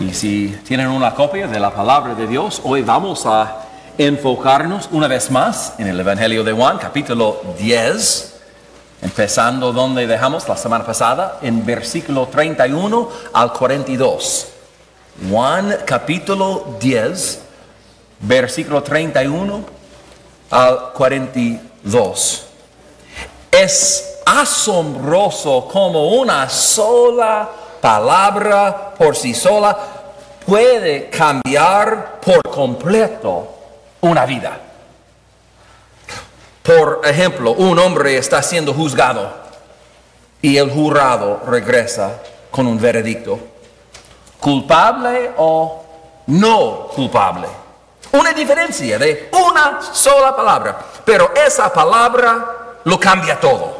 Y si tienen una copia de la palabra de Dios, hoy vamos a enfocarnos una vez más en el Evangelio de Juan, capítulo 10, empezando donde dejamos la semana pasada, en versículo 31 al 42. Juan capítulo 10, versículo 31 al 42. Es asombroso como una sola palabra por sí sola puede cambiar por completo una vida. Por ejemplo, un hombre está siendo juzgado y el jurado regresa con un veredicto. ¿Culpable o no culpable? Una diferencia de una sola palabra, pero esa palabra lo cambia todo.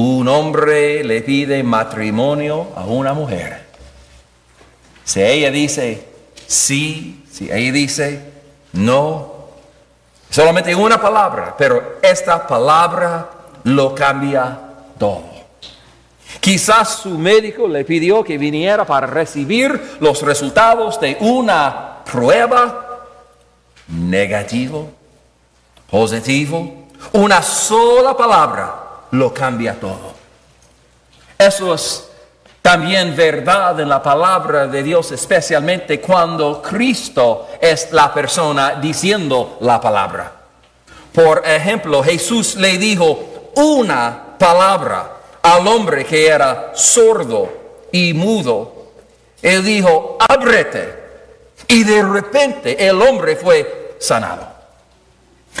Un hombre le pide matrimonio a una mujer. Si ella dice sí, si ella dice no, solamente una palabra, pero esta palabra lo cambia todo. Quizás su médico le pidió que viniera para recibir los resultados de una prueba negativo, positivo. Una sola palabra lo cambia todo. Eso es también verdad en la palabra de Dios, especialmente cuando Cristo es la persona diciendo la palabra. Por ejemplo, Jesús le dijo una palabra al hombre que era sordo y mudo. Él dijo, ábrete. Y de repente el hombre fue sanado.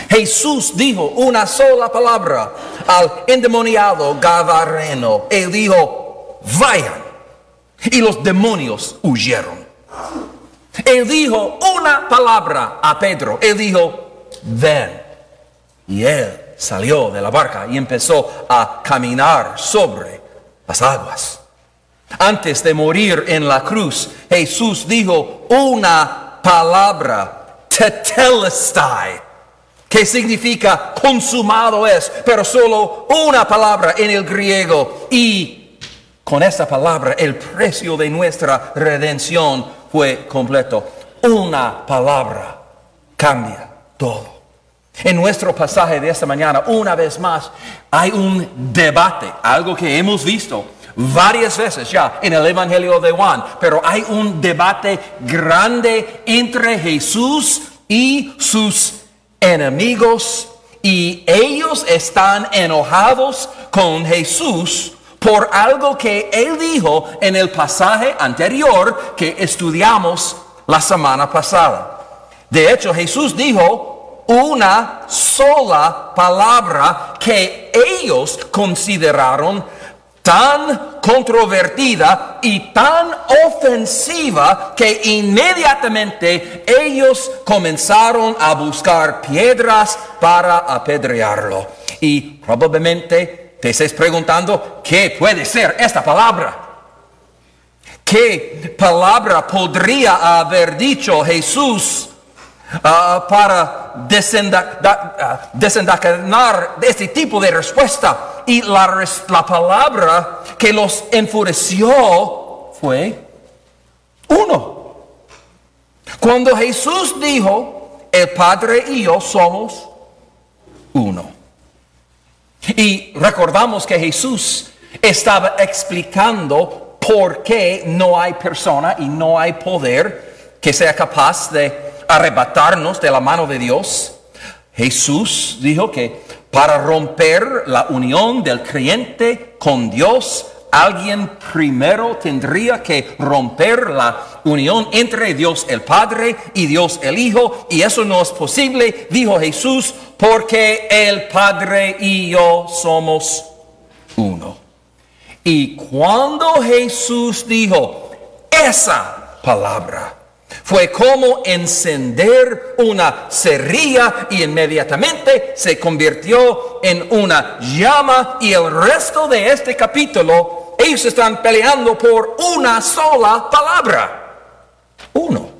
Jesús dijo una sola palabra al endemoniado Gadareno. Él dijo, vayan. Y los demonios huyeron. Él dijo una palabra a Pedro. Él dijo, ven. Y él salió de la barca y empezó a caminar sobre las aguas. Antes de morir en la cruz, Jesús dijo una palabra, tetelestai que significa consumado es, pero solo una palabra en el griego. Y con esa palabra el precio de nuestra redención fue completo. Una palabra cambia todo. En nuestro pasaje de esta mañana, una vez más, hay un debate, algo que hemos visto varias veces ya en el Evangelio de Juan, pero hay un debate grande entre Jesús y sus enemigos y ellos están enojados con Jesús por algo que él dijo en el pasaje anterior que estudiamos la semana pasada. De hecho, Jesús dijo una sola palabra que ellos consideraron tan controvertida y tan ofensiva que inmediatamente ellos comenzaron a buscar piedras para apedrearlo. Y probablemente te estés preguntando, ¿qué puede ser esta palabra? ¿Qué palabra podría haber dicho Jesús uh, para desencadenar uh, este tipo de respuesta? y la, la palabra que los enfureció fue uno. Cuando Jesús dijo, el Padre y yo somos uno. Y recordamos que Jesús estaba explicando por qué no hay persona y no hay poder que sea capaz de arrebatarnos de la mano de Dios. Jesús dijo que para romper la unión del creyente con Dios, alguien primero tendría que romper la unión entre Dios el Padre y Dios el Hijo. Y eso no es posible, dijo Jesús, porque el Padre y yo somos uno. Y cuando Jesús dijo esa palabra, fue como encender una cerilla y inmediatamente se convirtió en una llama y el resto de este capítulo ellos están peleando por una sola palabra. Uno.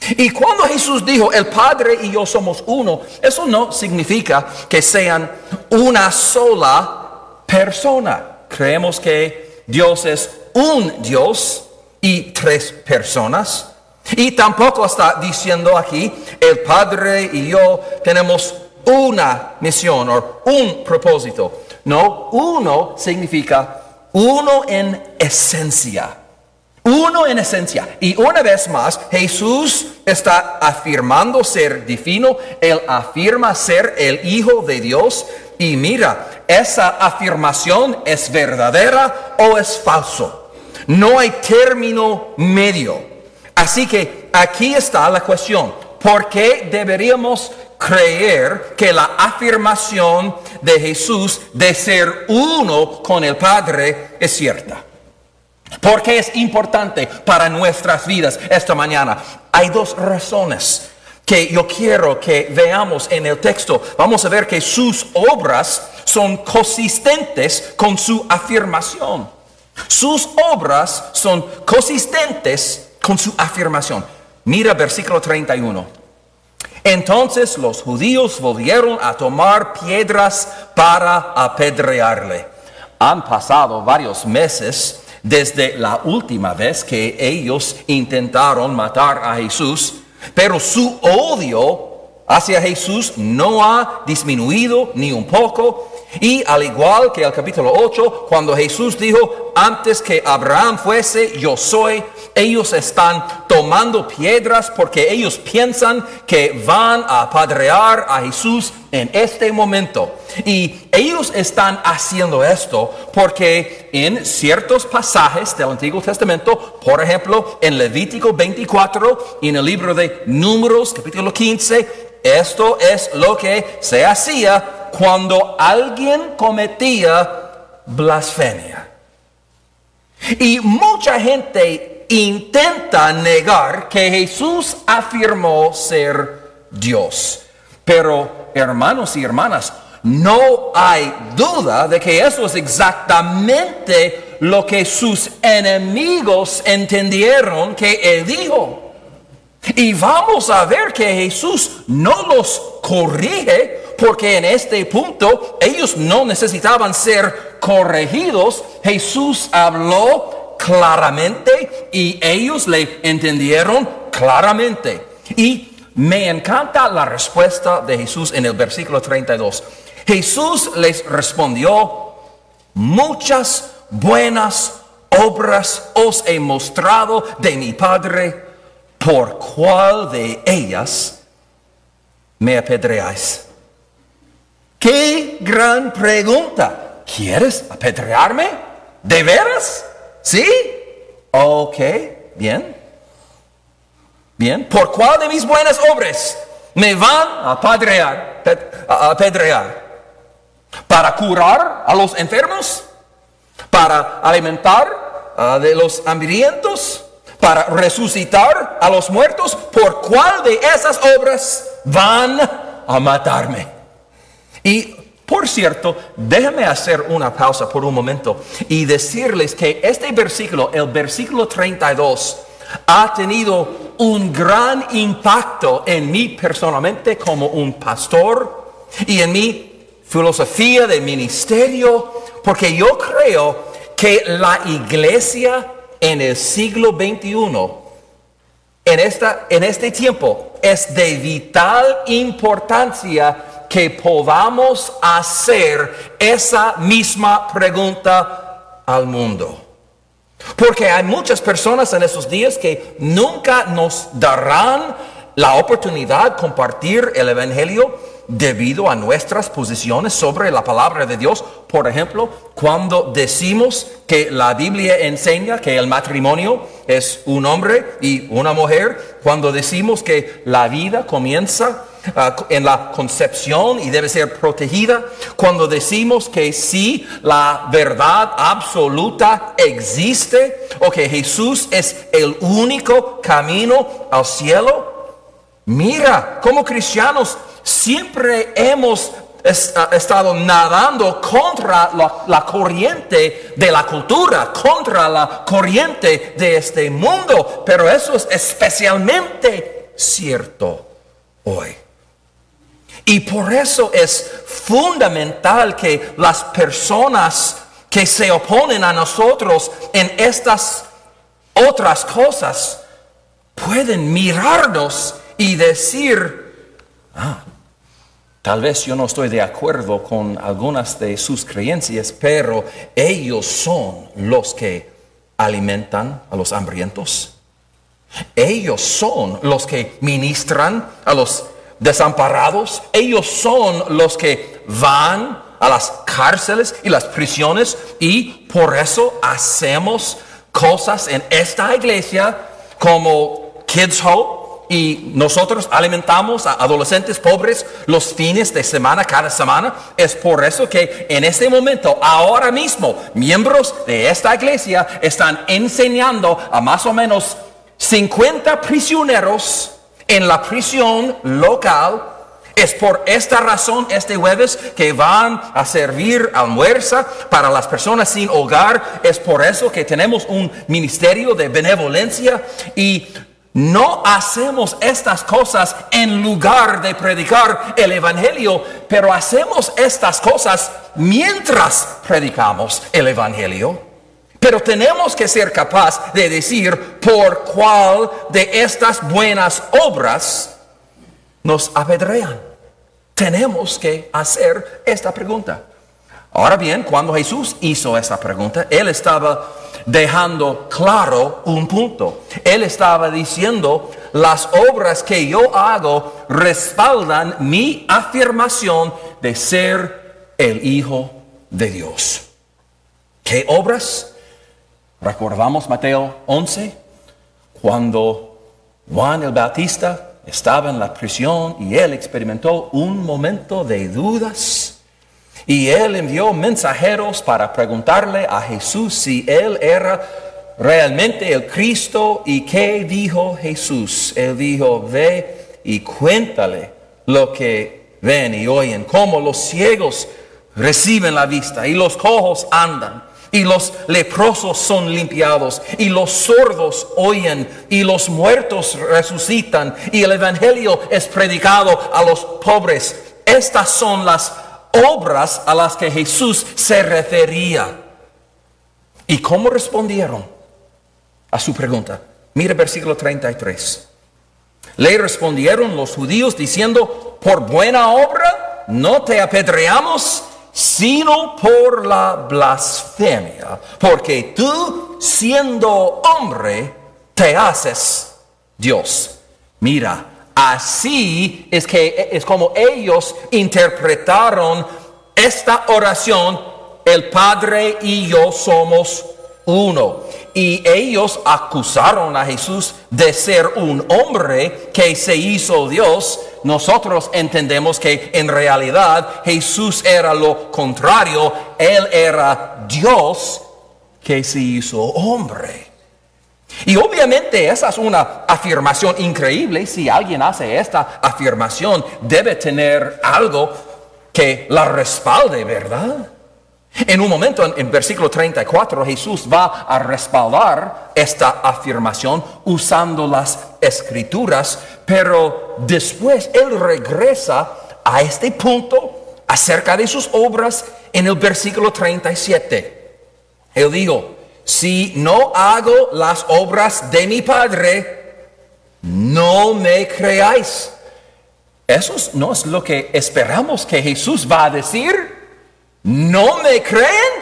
Y cuando Jesús dijo, el Padre y yo somos uno, eso no significa que sean una sola persona. Creemos que Dios es un Dios y tres personas. Y tampoco está diciendo aquí, el Padre y yo tenemos una misión o un propósito. No, uno significa uno en esencia. Uno en esencia. Y una vez más, Jesús está afirmando ser divino. Él afirma ser el Hijo de Dios. Y mira, esa afirmación es verdadera o es falso. No hay término medio. Así que aquí está la cuestión. ¿Por qué deberíamos creer que la afirmación de Jesús de ser uno con el Padre es cierta? Porque es importante para nuestras vidas esta mañana. Hay dos razones que yo quiero que veamos en el texto. Vamos a ver que sus obras son consistentes con su afirmación. Sus obras son consistentes con su afirmación. Mira versículo 31. Entonces los judíos volvieron a tomar piedras para apedrearle. Han pasado varios meses desde la última vez que ellos intentaron matar a Jesús, pero su odio hacia Jesús no ha disminuido ni un poco. Y al igual que el capítulo 8, cuando Jesús dijo, antes que Abraham fuese, yo soy, ellos están tomando piedras porque ellos piensan que van a apedrear a Jesús en este momento. Y ellos están haciendo esto porque en ciertos pasajes del Antiguo Testamento, por ejemplo, en Levítico 24 y en el libro de Números, capítulo 15, esto es lo que se hacía cuando alguien cometía blasfemia. Y mucha gente intenta negar que Jesús afirmó ser Dios. Pero hermanos y hermanas, no hay duda de que eso es exactamente lo que sus enemigos entendieron que él dijo. Y vamos a ver que Jesús no los corrige porque en este punto ellos no necesitaban ser corregidos. Jesús habló claramente y ellos le entendieron claramente. Y me encanta la respuesta de Jesús en el versículo 32. Jesús les respondió, muchas buenas obras os he mostrado de mi Padre ¿por cuál de ellas me apedreáis? ¡Qué gran pregunta! ¿Quieres apedrearme? ¿De veras? ¿Sí? Ok, bien. Bien, ¿por cuál de mis buenas obras me van a apedrear? A? ¿Para curar a los enfermos? ¿Para alimentar a de los hambrientos? para resucitar a los muertos, ¿por cuál de esas obras van a matarme? Y por cierto, déjame hacer una pausa por un momento y decirles que este versículo, el versículo 32, ha tenido un gran impacto en mí personalmente como un pastor y en mi filosofía de ministerio, porque yo creo que la iglesia en el siglo XXI, en, esta, en este tiempo, es de vital importancia que podamos hacer esa misma pregunta al mundo. Porque hay muchas personas en esos días que nunca nos darán la oportunidad de compartir el Evangelio debido a nuestras posiciones sobre la palabra de Dios. Por ejemplo, cuando decimos que la Biblia enseña que el matrimonio es un hombre y una mujer, cuando decimos que la vida comienza ah, en la concepción y debe ser protegida, cuando decimos que sí, la verdad absoluta existe o que Jesús es el único camino al cielo, Mira, como cristianos siempre hemos estado nadando contra la, corriente de la cultura, contra la corriente de este mundo, pero eso es especialmente cierto hoy. Y por eso es fundamental que las personas que se oponen a nosotros en estas otras cosas, pueden mirarnos y decir, ah, tal vez yo no estoy de acuerdo con algunas de sus creencias, pero ellos son los que alimentan a los hambrientos. Ellos son los que ministran a los desamparados. Ellos son los que van a las cárceles y las prisiones y por eso hacemos cosas en esta iglesia como Kids Hope y nosotros alimentamos a adolescentes pobres los fines de semana, cada semana. Es por eso que en este momento, ahora mismo, miembros de esta iglesia están enseñando a más o menos 50 prisioneros en la prisión local es por esta razón este jueves que van a servir almuerza para las personas sin hogar. Es por eso que tenemos un ministerio de benevolencia y no hacemos estas cosas en lugar de predicar el Evangelio, pero hacemos estas cosas mientras predicamos el Evangelio. Pero tenemos que ser capaz de decir por cuál de estas buenas obras nos apedrean tenemos que hacer esta pregunta. Ahora bien, cuando Jesús hizo esta pregunta, Él estaba dejando claro un punto. Él estaba diciendo, las obras que yo hago respaldan mi afirmación de ser el Hijo de Dios. ¿Qué obras? Recordamos Mateo 11, cuando Juan el Bautista estaba en la prisión y él experimentó un momento de dudas. Y él envió mensajeros para preguntarle a Jesús si él era realmente el Cristo. ¿Y qué dijo Jesús? Él dijo, ve y cuéntale lo que ven y oyen, cómo los ciegos reciben la vista y los cojos andan y los leprosos son limpiados, y los sordos oyen, y los muertos resucitan, y el Evangelio es predicado a los pobres. Estas son las obras a las que Jesús se refería. ¿Y cómo respondieron a su pregunta? Mire versículo 33. Le respondieron los judíos diciendo, por buena obra no te apedreamos sino por la blasfemia, porque tú siendo hombre te haces Dios. Mira, así es que es como ellos interpretaron esta oración, el Padre y yo somos uno. Y ellos acusaron a Jesús de ser un hombre que se hizo Dios. Nosotros entendemos que en realidad Jesús era lo contrario. Él era Dios que se hizo hombre. Y obviamente esa es una afirmación increíble. Si alguien hace esta afirmación, debe tener algo que la respalde, ¿verdad? En un momento, en, versículo 34, Jesús va a respaldar esta afirmación usando las escrituras, pero después Él regresa a este punto acerca de sus obras en el versículo 37. Él dijo, si no hago las obras de mi Padre, no me creáis. Eso no es lo que esperamos que Jesús va a decir. ¿No me creen?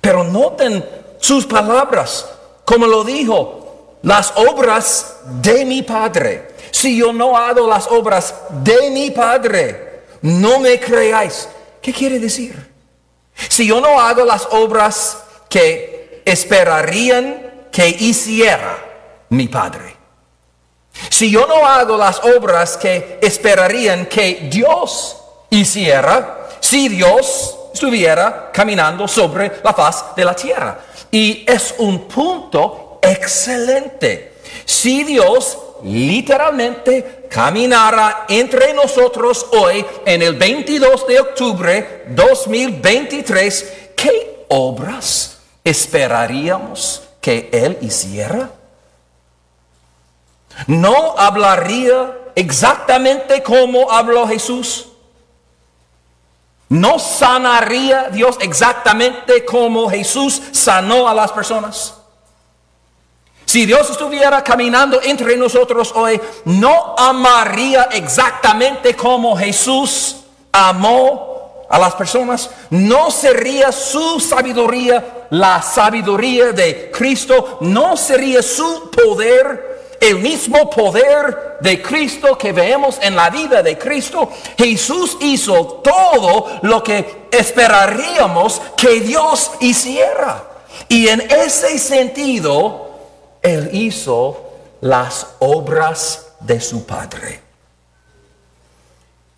Pero noten sus palabras, como lo dijo, las obras de mi Padre. Si yo no hago las obras de mi Padre, no me creáis. ¿Qué quiere decir? Si yo no hago las obras que esperarían que hiciera mi Padre. Si yo no hago las obras que esperarían que Dios hiciera, si Dios estuviera caminando sobre la faz de la tierra. Y es un punto excelente. Si Dios literalmente caminara entre nosotros hoy en el 22 de octubre 2023, ¿qué obras esperaríamos que Él hiciera? ¿No hablaría exactamente como habló Jesús? ¿No sanaría Dios exactamente como Jesús sanó a las personas? Si Dios estuviera caminando entre nosotros hoy, no amaría exactamente como Jesús amó a las personas. No sería su sabiduría la sabiduría de Cristo. No sería su poder el mismo poder de Cristo que vemos en la vida de Cristo. Jesús hizo todo lo que esperaríamos que Dios hiciera. Y en ese sentido, él hizo las obras de su Padre.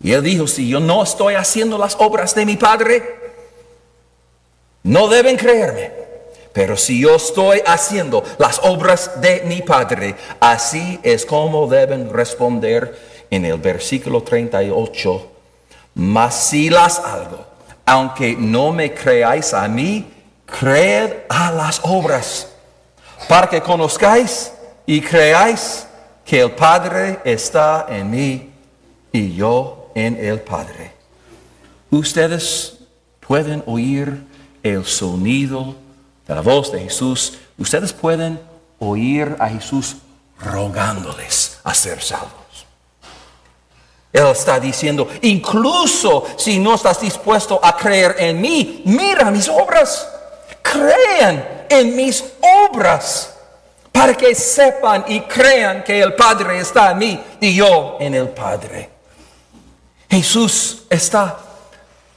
Y Él dijo, si yo no estoy haciendo las obras de mi Padre, no deben creerme. Pero si yo estoy haciendo las obras de mi Padre, así es como deben responder en el versículo 38. Mas si las hago, aunque no me creáis a mí, creed a las obras para que conozcáis y creáis que el Padre está en mí y yo en el Padre. Ustedes pueden oír el sonido de la voz de Jesús. Ustedes pueden oír a Jesús rogándoles a ser salvos. Él está diciendo, incluso si no estás dispuesto a creer en mí, mira mis obras. Crean en mis obras para que sepan y crean que el Padre está en mí y yo en el Padre. Jesús está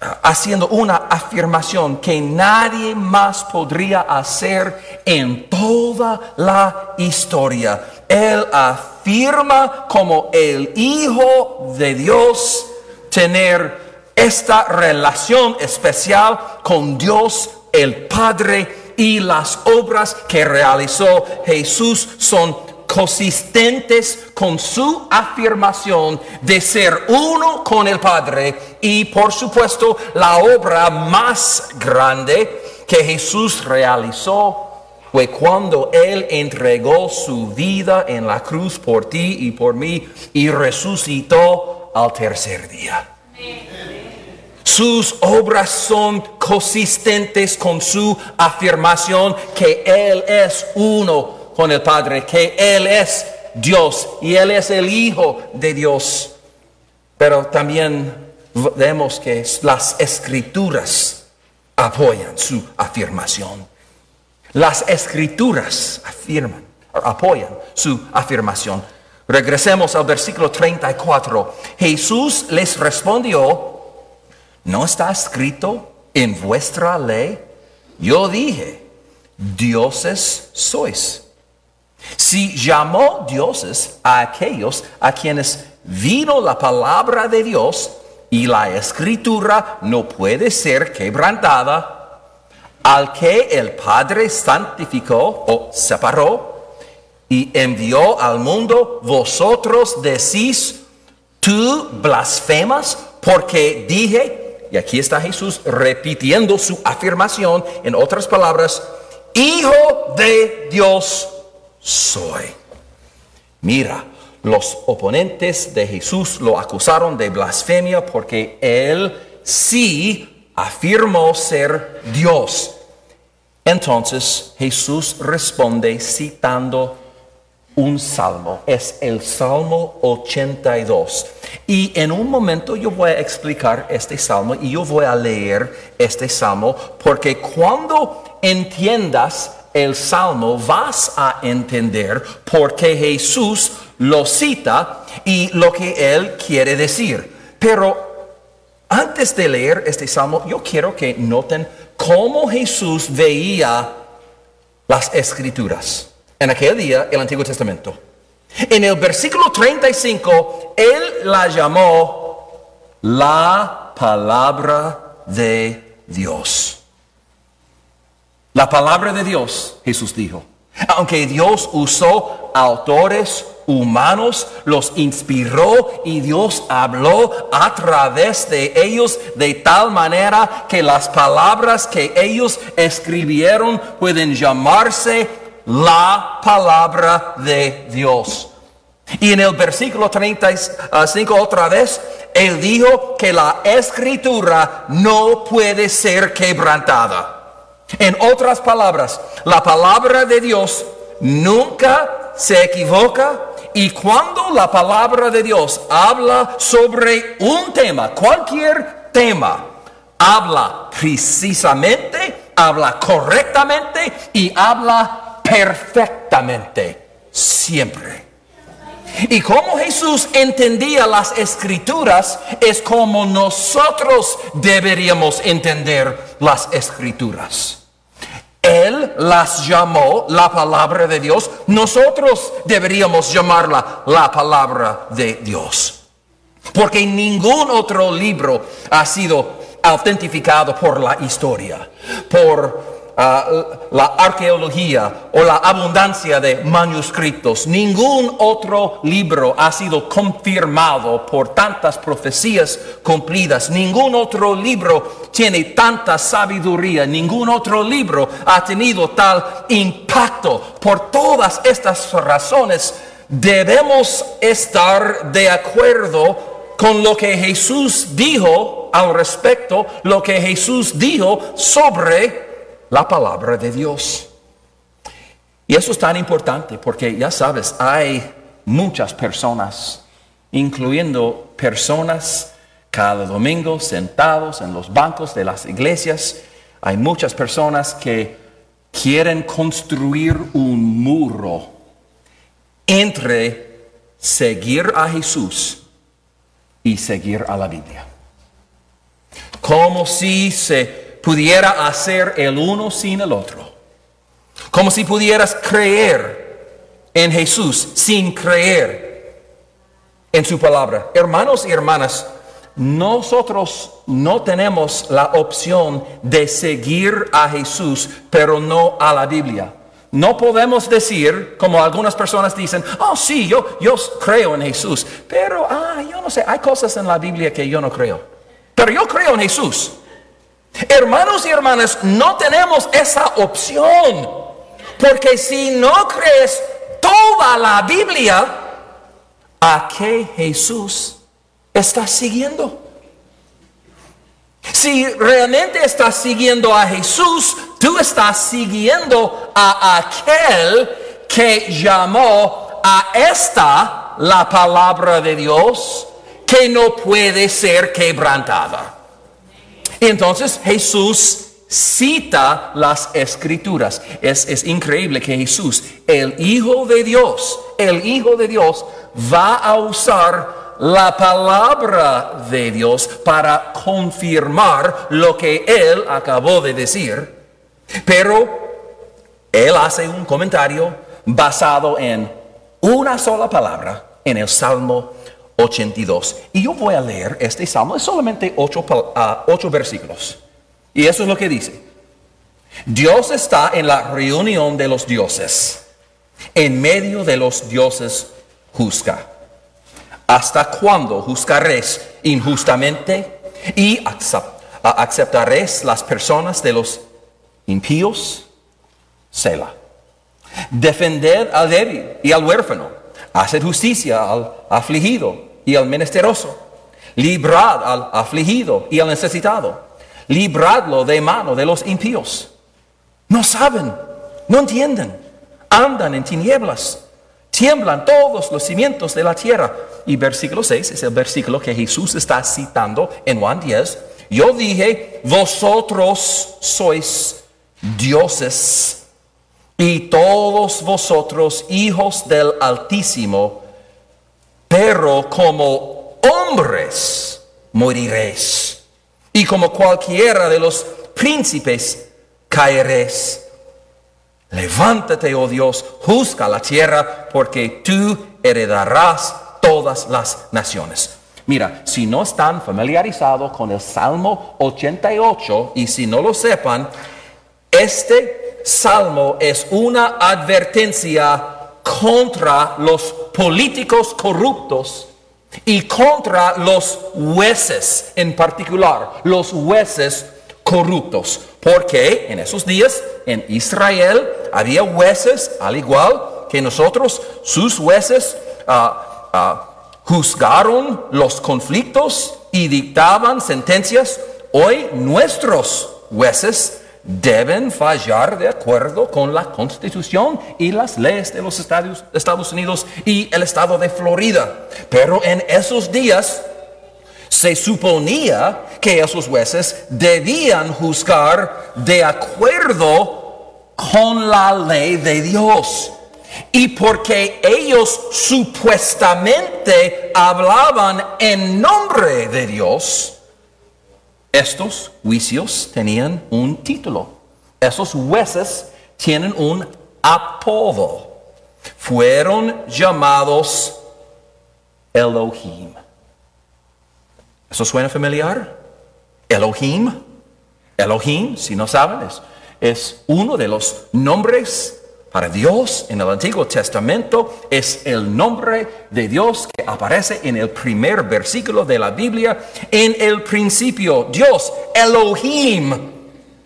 ah, haciendo una afirmación que nadie más podría hacer en toda la historia. Él afirma como el Hijo de Dios tener esta relación especial con Dios el Padre y las obras que realizó Jesús son consistentes con su afirmación de ser uno con el Padre y por supuesto la obra más grande que Jesús realizó fue cuando Él entregó su vida en la cruz por ti y por mí y resucitó al tercer día. Sus obras son consistentes con su afirmación que Él es uno con el Padre, que Él es Dios y Él es el Hijo de Dios. Pero también vemos que las escrituras apoyan su afirmación. Las escrituras afirman, apoyan su afirmación. Regresemos al versículo 34. Jesús les respondió, ¿No está escrito en vuestra ley? Yo dije, dioses sois. Si llamó dioses a aquellos a quienes vino la palabra de Dios y la escritura no puede ser quebrantada, al que el Padre santificó o separó y envió al mundo, vosotros decís, tú blasfemas porque dije, y aquí está Jesús repitiendo su afirmación, en otras palabras, Hijo de Dios soy. Mira, los oponentes de Jesús lo acusaron de blasfemia porque él sí afirmó ser Dios. Entonces Jesús responde citando un salmo, es el Salmo 82. Y en un momento yo voy a explicar este salmo y yo voy a leer este salmo porque cuando entiendas el salmo vas a entender por qué Jesús lo cita y lo que él quiere decir. Pero antes de leer este salmo, yo quiero que noten cómo Jesús veía las escrituras en aquel día el Antiguo Testamento. En el versículo 35, Él la llamó la palabra de Dios. La palabra de Dios, Jesús dijo. Aunque Dios usó autores humanos, los inspiró y Dios habló a través de ellos de tal manera que las palabras que ellos escribieron pueden llamarse la palabra de Dios. Y en el versículo 35 otra vez, él dijo que la escritura no puede ser quebrantada. En otras palabras, la palabra de Dios nunca se equivoca y cuando la palabra de Dios habla sobre un tema, cualquier tema, habla precisamente, habla correctamente y habla perfectamente, siempre. Y como Jesús entendía las escrituras, es como nosotros deberíamos entender las escrituras. Él las llamó la palabra de Dios, nosotros deberíamos llamarla la palabra de Dios. Porque ningún otro libro ha sido autentificado por la historia, por la arqueología o la abundancia de manuscritos. Ningún otro libro ha sido confirmado por tantas profecías cumplidas. Ningún otro libro tiene tanta sabiduría. Ningún otro libro ha tenido tal impacto. Por todas estas razones debemos estar de acuerdo con lo que Jesús dijo al respecto, lo que Jesús dijo sobre la palabra de Dios. Y eso es tan importante porque ya sabes, hay muchas personas, incluyendo personas cada domingo sentados en los bancos de las iglesias, hay muchas personas que quieren construir un muro entre seguir a Jesús y seguir a la Biblia. Como si se pudiera hacer el uno sin el otro. Como si pudieras creer en Jesús sin creer en su palabra. Hermanos y hermanas, nosotros no tenemos la opción de seguir a Jesús, pero no a la Biblia. No podemos decir, como algunas personas dicen, oh sí, yo, yo creo en Jesús, pero, ah, yo no sé, hay cosas en la Biblia que yo no creo. Pero yo creo en Jesús. Hermanos y hermanas, no tenemos esa opción. Porque si no crees toda la Biblia, ¿a qué Jesús estás siguiendo? Si realmente estás siguiendo a Jesús, tú estás siguiendo a aquel que llamó a esta la palabra de Dios que no puede ser quebrantada. Y entonces Jesús cita las escrituras. Es, es, increíble que Jesús, el Hijo de Dios, el Hijo de Dios, va a usar la palabra de Dios para confirmar lo que Él acabó de decir. Pero Él hace un comentario basado en una sola palabra en el Salmo 82. Y yo voy a leer este salmo, es solamente ocho, ah, ocho versículos. Y eso es lo que dice. Dios está en la reunión de los dioses. En medio de los dioses juzga. ¿Hasta cuándo juzgaréis injustamente y aceptaréis las personas de los impíos? Sela. Defended al débil y al huérfano. Haced justicia al afligido y al menesteroso. Librad al afligido y al necesitado. Libradlo de mano de los impíos. No saben, no entienden, andan en tinieblas. Tiemblan todos los cimientos de la tierra. Y versículo 6 es el versículo que Jesús está citando en Juan 10. Yo dije, vosotros sois dioses y todos vosotros hijos del Altísimo pero como hombres moriréis, y como cualquiera de los príncipes caeréis. Levántate, oh Dios, juzga la tierra, porque tú heredarás todas las naciones. Mira, si no están familiarizados con el Salmo 88 y si no lo sepan, este salmo es una advertencia contra los políticos corruptos y contra los jueces en particular, los jueces corruptos. Porque en esos días en Israel había jueces, al igual que nosotros, sus jueces ah, ah, juzgaron los conflictos y dictaban sentencias. Hoy nuestros jueces deben fallar de acuerdo con la constitución y las leyes de los Estados, Unidos y el estado de Florida. Pero en esos días se suponía que esos jueces debían juzgar de acuerdo con la ley de Dios. Y porque ellos supuestamente hablaban en nombre de Dios, estos juicios tenían un título. Esos jueces tienen un apodo. Fueron llamados Elohim. ¿Eso suena familiar? Elohim. Elohim, si no saben, es, es uno de los nombres para Dios en el Antiguo Testamento es el nombre de Dios que aparece en el primer versículo de la Biblia. En el principio, Dios, Elohim,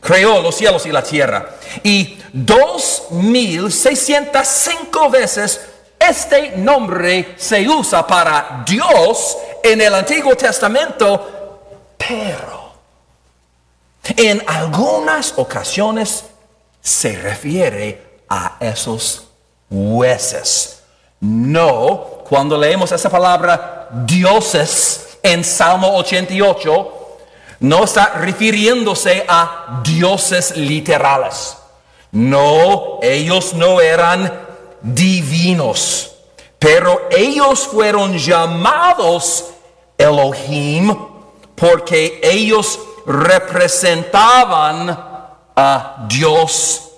creó los cielos y la tierra. Y dos mil seiscientos cinco veces este nombre se usa para Dios en el Antiguo Testamento, pero en algunas ocasiones se refiere a esos jueces. No, cuando leemos esa palabra dioses en Salmo 88, no está refiriéndose a dioses literales. No, ellos no eran divinos, pero ellos fueron llamados Elohim porque ellos representaban a Dios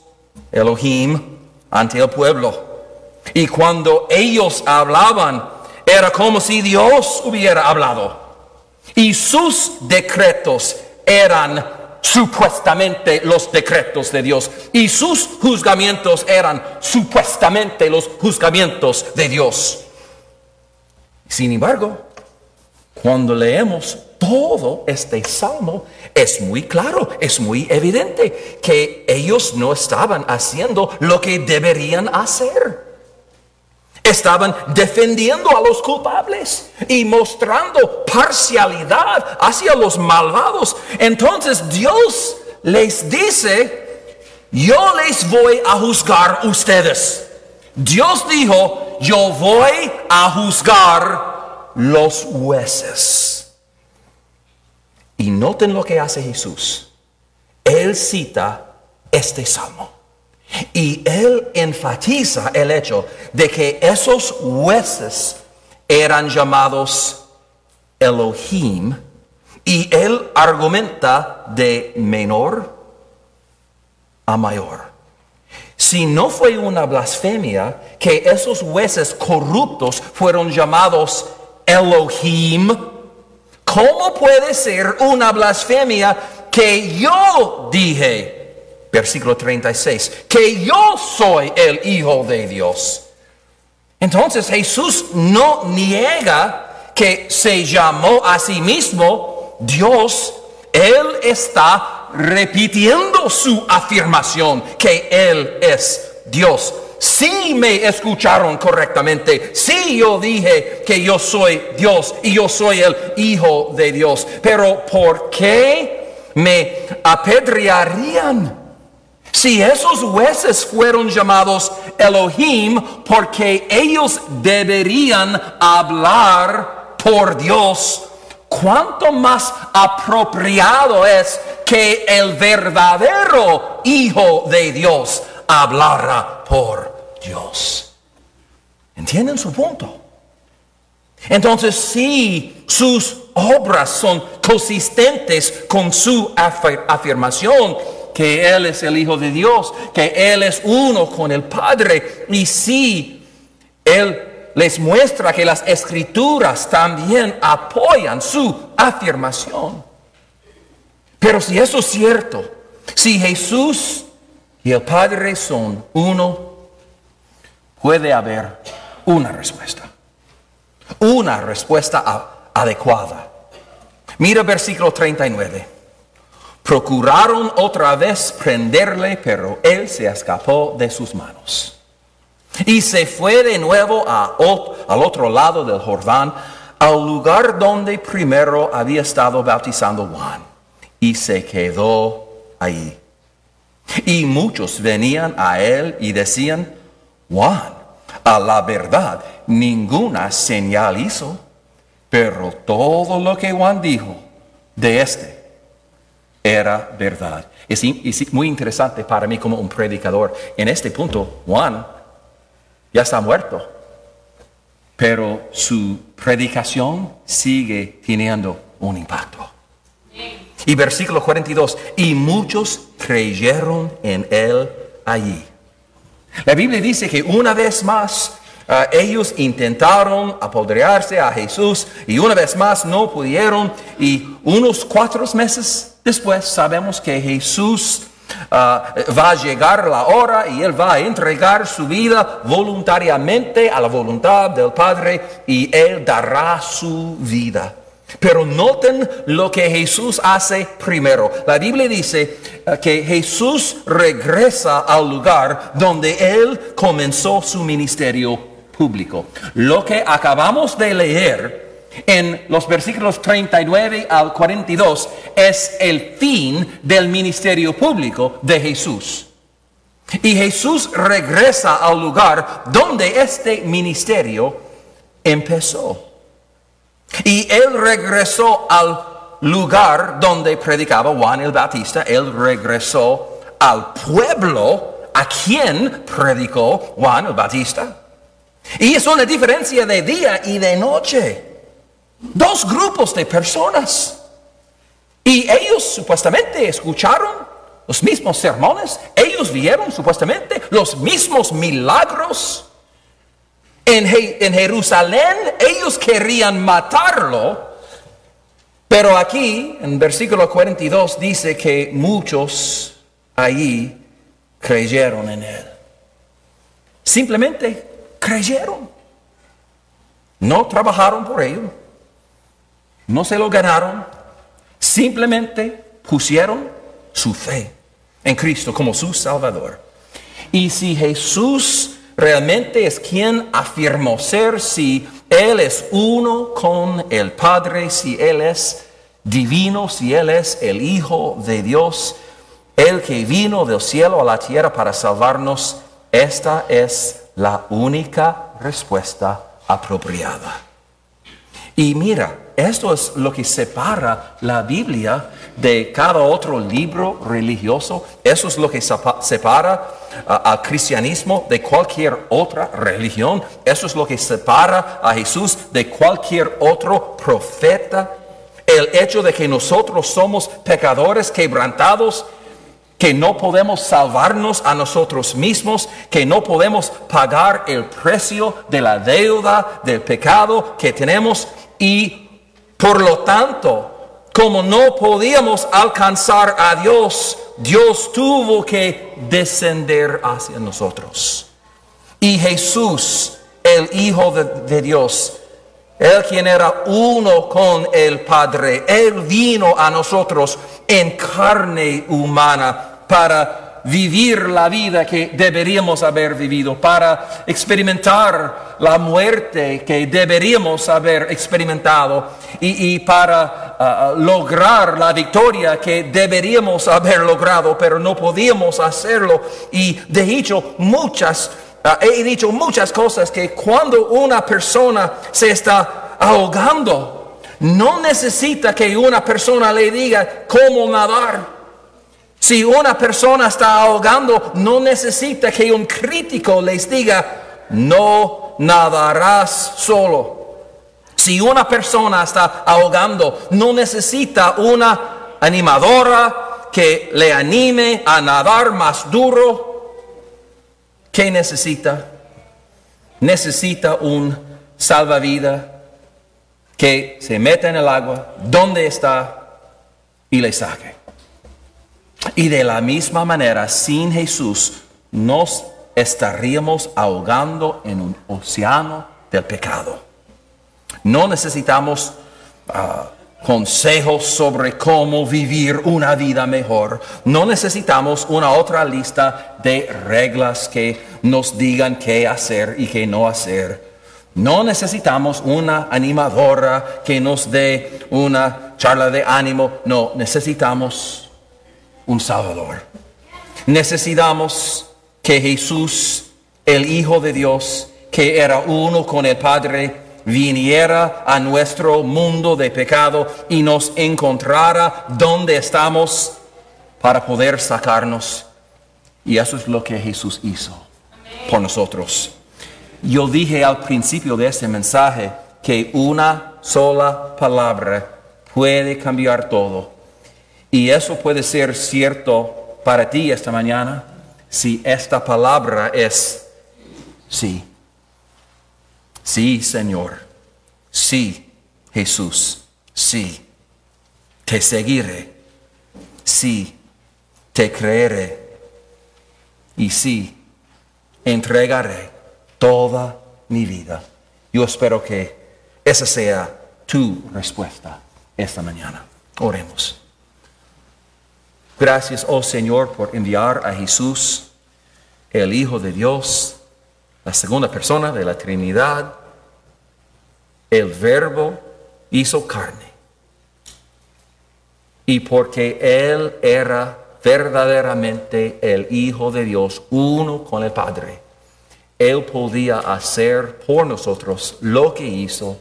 Elohim ante el pueblo. Y cuando ellos hablaban, era como si Dios hubiera hablado. Y sus decretos eran supuestamente los decretos de Dios. Y sus juzgamientos eran supuestamente los juzgamientos de Dios. Sin embargo, cuando leemos todo este salmo, es muy claro, es muy evidente que ellos no estaban haciendo lo que deberían hacer. Estaban defendiendo a los culpables y mostrando parcialidad hacia los malvados. Entonces Dios les dice, yo les voy a juzgar ustedes. Dios dijo, yo voy a juzgar los jueces. Y noten lo que hace Jesús. Él cita este salmo. Y él enfatiza el hecho de que esos jueces eran llamados Elohim. Y él argumenta de menor a mayor. Si no fue una blasfemia que esos jueces corruptos fueron llamados Elohim, ¿Cómo puede ser una blasfemia que yo dije, versículo 36, que yo soy el Hijo de Dios? Entonces Jesús no niega que se llamó a sí mismo Dios. Él está repitiendo su afirmación que Él es Dios si me escucharon correctamente, si yo dije que yo soy Dios y yo soy el Hijo de Dios, pero ¿por qué me apedrearían? Si esos jueces fueron llamados Elohim porque ellos deberían hablar por Dios, ¿cuánto más apropiado es que el verdadero Hijo de Dios hablara por Dios. ¿Entienden su punto? Entonces, si sus obras son consistentes con su afirmación que Él es el Hijo de Dios, que Él es uno con el Padre, y si Él les muestra que las escrituras también apoyan su afirmación. Pero si eso es cierto, si Jesús y el Padre son uno, puede haber una respuesta. Una respuesta adecuada. Mira versículo 39. Procuraron otra vez prenderle, pero él se escapó de sus manos. Y se fue de nuevo al otro lado del Jordán, al lugar donde primero había estado bautizando Juan. Y se quedó ahí. Y muchos venían a él y decían, Juan, a la verdad, ninguna señal hizo, pero todo lo que Juan dijo de este era verdad. Es, muy interesante para mí como un predicador. En este punto, Juan ya está muerto, pero su predicación sigue teniendo un impacto. Y versículo 42, y muchos creyeron en él allí. La Biblia dice que una vez más ah, ellos intentaron apoderarse a Jesús y una vez más no pudieron y unos cuatro meses después sabemos que Jesús ah, va a llegar la hora y Él va a entregar su vida voluntariamente a la voluntad del Padre y Él dará su vida. Pero noten lo que Jesús hace primero. La Biblia dice eh, que Jesús regresa al lugar donde Él comenzó su ministerio público. Lo que acabamos de leer en los versículos 39 al 42 es el fin del ministerio público de Jesús. Y Jesús regresa al lugar donde este ministerio empezó. Y él regresó al lugar donde predicaba Juan el Bautista. Él regresó al pueblo a quien predicó Juan el Bautista. Y es una diferencia de día y de noche. Dos grupos de personas. Y ellos supuestamente escucharon los mismos sermones. Ellos vieron supuestamente los mismos milagros. En, Jerusalén ellos querían matarlo, pero aquí en versículo 42 dice que muchos allí creyeron en él. Simplemente creyeron. No trabajaron por ello. No se lo ganaron. Simplemente pusieron su fe en Cristo como su Salvador. Y si Jesús realmente es quien afirmó ser, si Él es uno con el Padre, si Él es divino, si Él es el Hijo de Dios, el que vino del cielo a la tierra para salvarnos, esta es la única respuesta apropiada. Y mira, esto es lo que separa la Biblia de cada otro libro religioso. Eso es lo que separa al cristianismo de cualquier otra religión. Eso es lo que separa a Jesús de cualquier otro profeta. El hecho de que nosotros somos pecadores quebrantados que no podemos salvarnos a nosotros mismos, que no podemos pagar el precio de la deuda del pecado que tenemos y por lo tanto, como no podíamos alcanzar a Dios, Dios tuvo que descender hacia nosotros. Y Jesús, el Hijo de, Dios, él quien era uno con el Padre, Él vino a nosotros en carne humana para vivir la vida que deberíamos haber vivido, para experimentar la muerte que deberíamos haber experimentado y, para ah, ah, lograr la victoria que deberíamos haber logrado, pero no podíamos hacerlo. Y de hecho, muchas, ah, he dicho muchas cosas que cuando una persona se está ahogando, no necesita que una persona le diga cómo nadar. Si una persona está ahogando, no necesita que un crítico les diga, no nadarás solo. Si una persona está ahogando, no necesita una animadora que le anime a nadar más duro. ¿Qué necesita? Necesita un salvavidas que se meta en el agua, donde está, y le saque. Y de la misma manera, sin Jesús, nos estaríamos ahogando en un océano del pecado. No necesitamos ah, consejos sobre cómo vivir una vida mejor. No necesitamos una otra lista de reglas que nos digan qué hacer y qué no hacer. No necesitamos una animadora que nos dé una charla de ánimo. No, necesitamos un Salvador. Necesitamos que Jesús, el Hijo de Dios, que era uno con el Padre, viniera a nuestro mundo de pecado y nos encontrara donde estamos para poder sacarnos. Y eso es lo que Jesús hizo por nosotros. Yo dije al principio de este mensaje que una sola palabra puede cambiar todo. Y eso puede ser cierto para ti esta mañana si esta palabra es sí. Sí, Señor. Sí, Jesús. Sí. Te seguiré. Sí, te creeré. Y sí, entregaré toda mi vida. Yo espero que esa sea tu respuesta esta mañana. Oremos. Gracias, oh Señor, por enviar a Jesús, el Hijo de Dios, la segunda persona de la Trinidad. El Verbo hizo carne. Y porque Él era verdaderamente el Hijo de Dios, uno con el Padre, Él podía hacer por nosotros lo que hizo,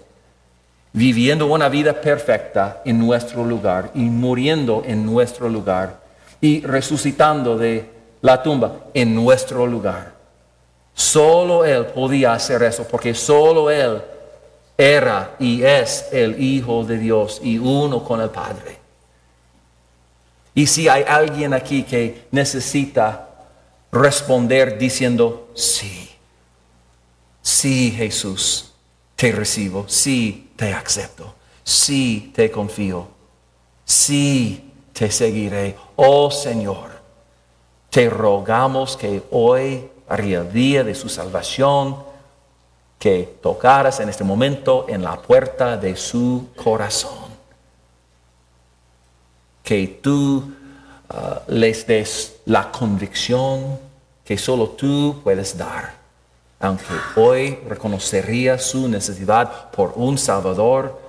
viviendo una vida perfecta en nuestro lugar y muriendo en nuestro lugar y resucitando de la tumba en nuestro lugar. Solo Él podía hacer eso porque solo Él era y es el Hijo de Dios y uno con el Padre. Y si hay alguien aquí que necesita responder diciendo, sí, sí Jesús, te recibo, sí te acepto, sí te confío, sí te seguiré, oh Señor, te rogamos que hoy, el día de su salvación, que tocaras en este momento en la puerta de su corazón que tú ah, les des la convicción que solo tú puedes dar. Aunque hoy reconocería su necesidad por un Salvador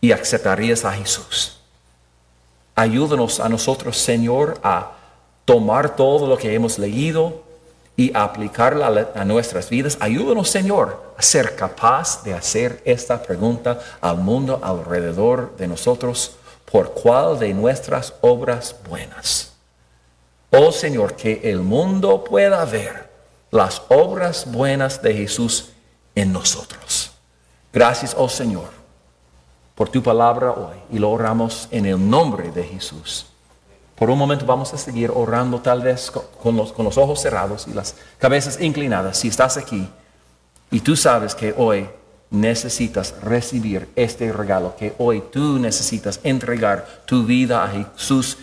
y aceptarías a Jesús. Ayúdanos a nosotros, Señor, a tomar todo lo que hemos leído y aplicarlo a nuestras vidas. Ayúdanos, Señor, a ser capaz de hacer esta pregunta al mundo alrededor de nosotros por cuál de nuestras obras buenas. Oh Señor, que el mundo pueda ver las obras buenas de Jesús en nosotros. Gracias, oh Señor, por tu palabra hoy y lo oramos en el nombre de Jesús. Por un momento vamos a seguir orando tal vez con los, con los ojos cerrados y las cabezas inclinadas si estás aquí y tú sabes que hoy necesitas recibir este regalo, que hoy tú necesitas entregar tu vida a Jesús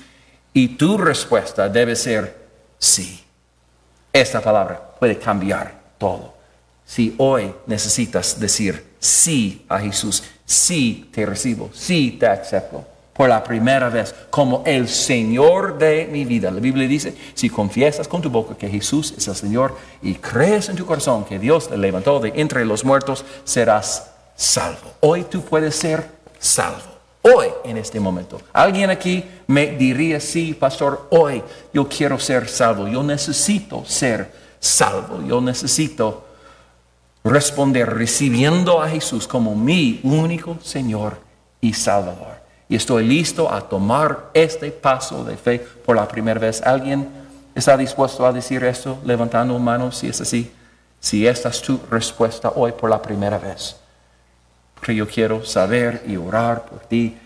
y tu respuesta debe ser sí. Esta palabra puede cambiar todo. Si hoy necesitas decir sí a Jesús, sí te recibo, sí te acepto, por la primera vez como el Señor de mi vida. La Biblia dice, si confiesas con tu boca que Jesús es el Señor y crees en tu corazón que Dios le levantó de entre los muertos, serás salvo. Hoy tú puedes ser salvo. Hoy, en este momento. Alguien aquí me diría, sí, pastor, hoy yo quiero ser salvo. Yo necesito ser salvo. Yo necesito responder recibiendo a Jesús como mi único Señor y Salvador y estoy listo a tomar este paso de fe por la primera vez. ¿Alguien está dispuesto a decir esto levantando manos si es así? Si esta es tu respuesta hoy por la primera vez. Porque yo quiero saber y orar por ti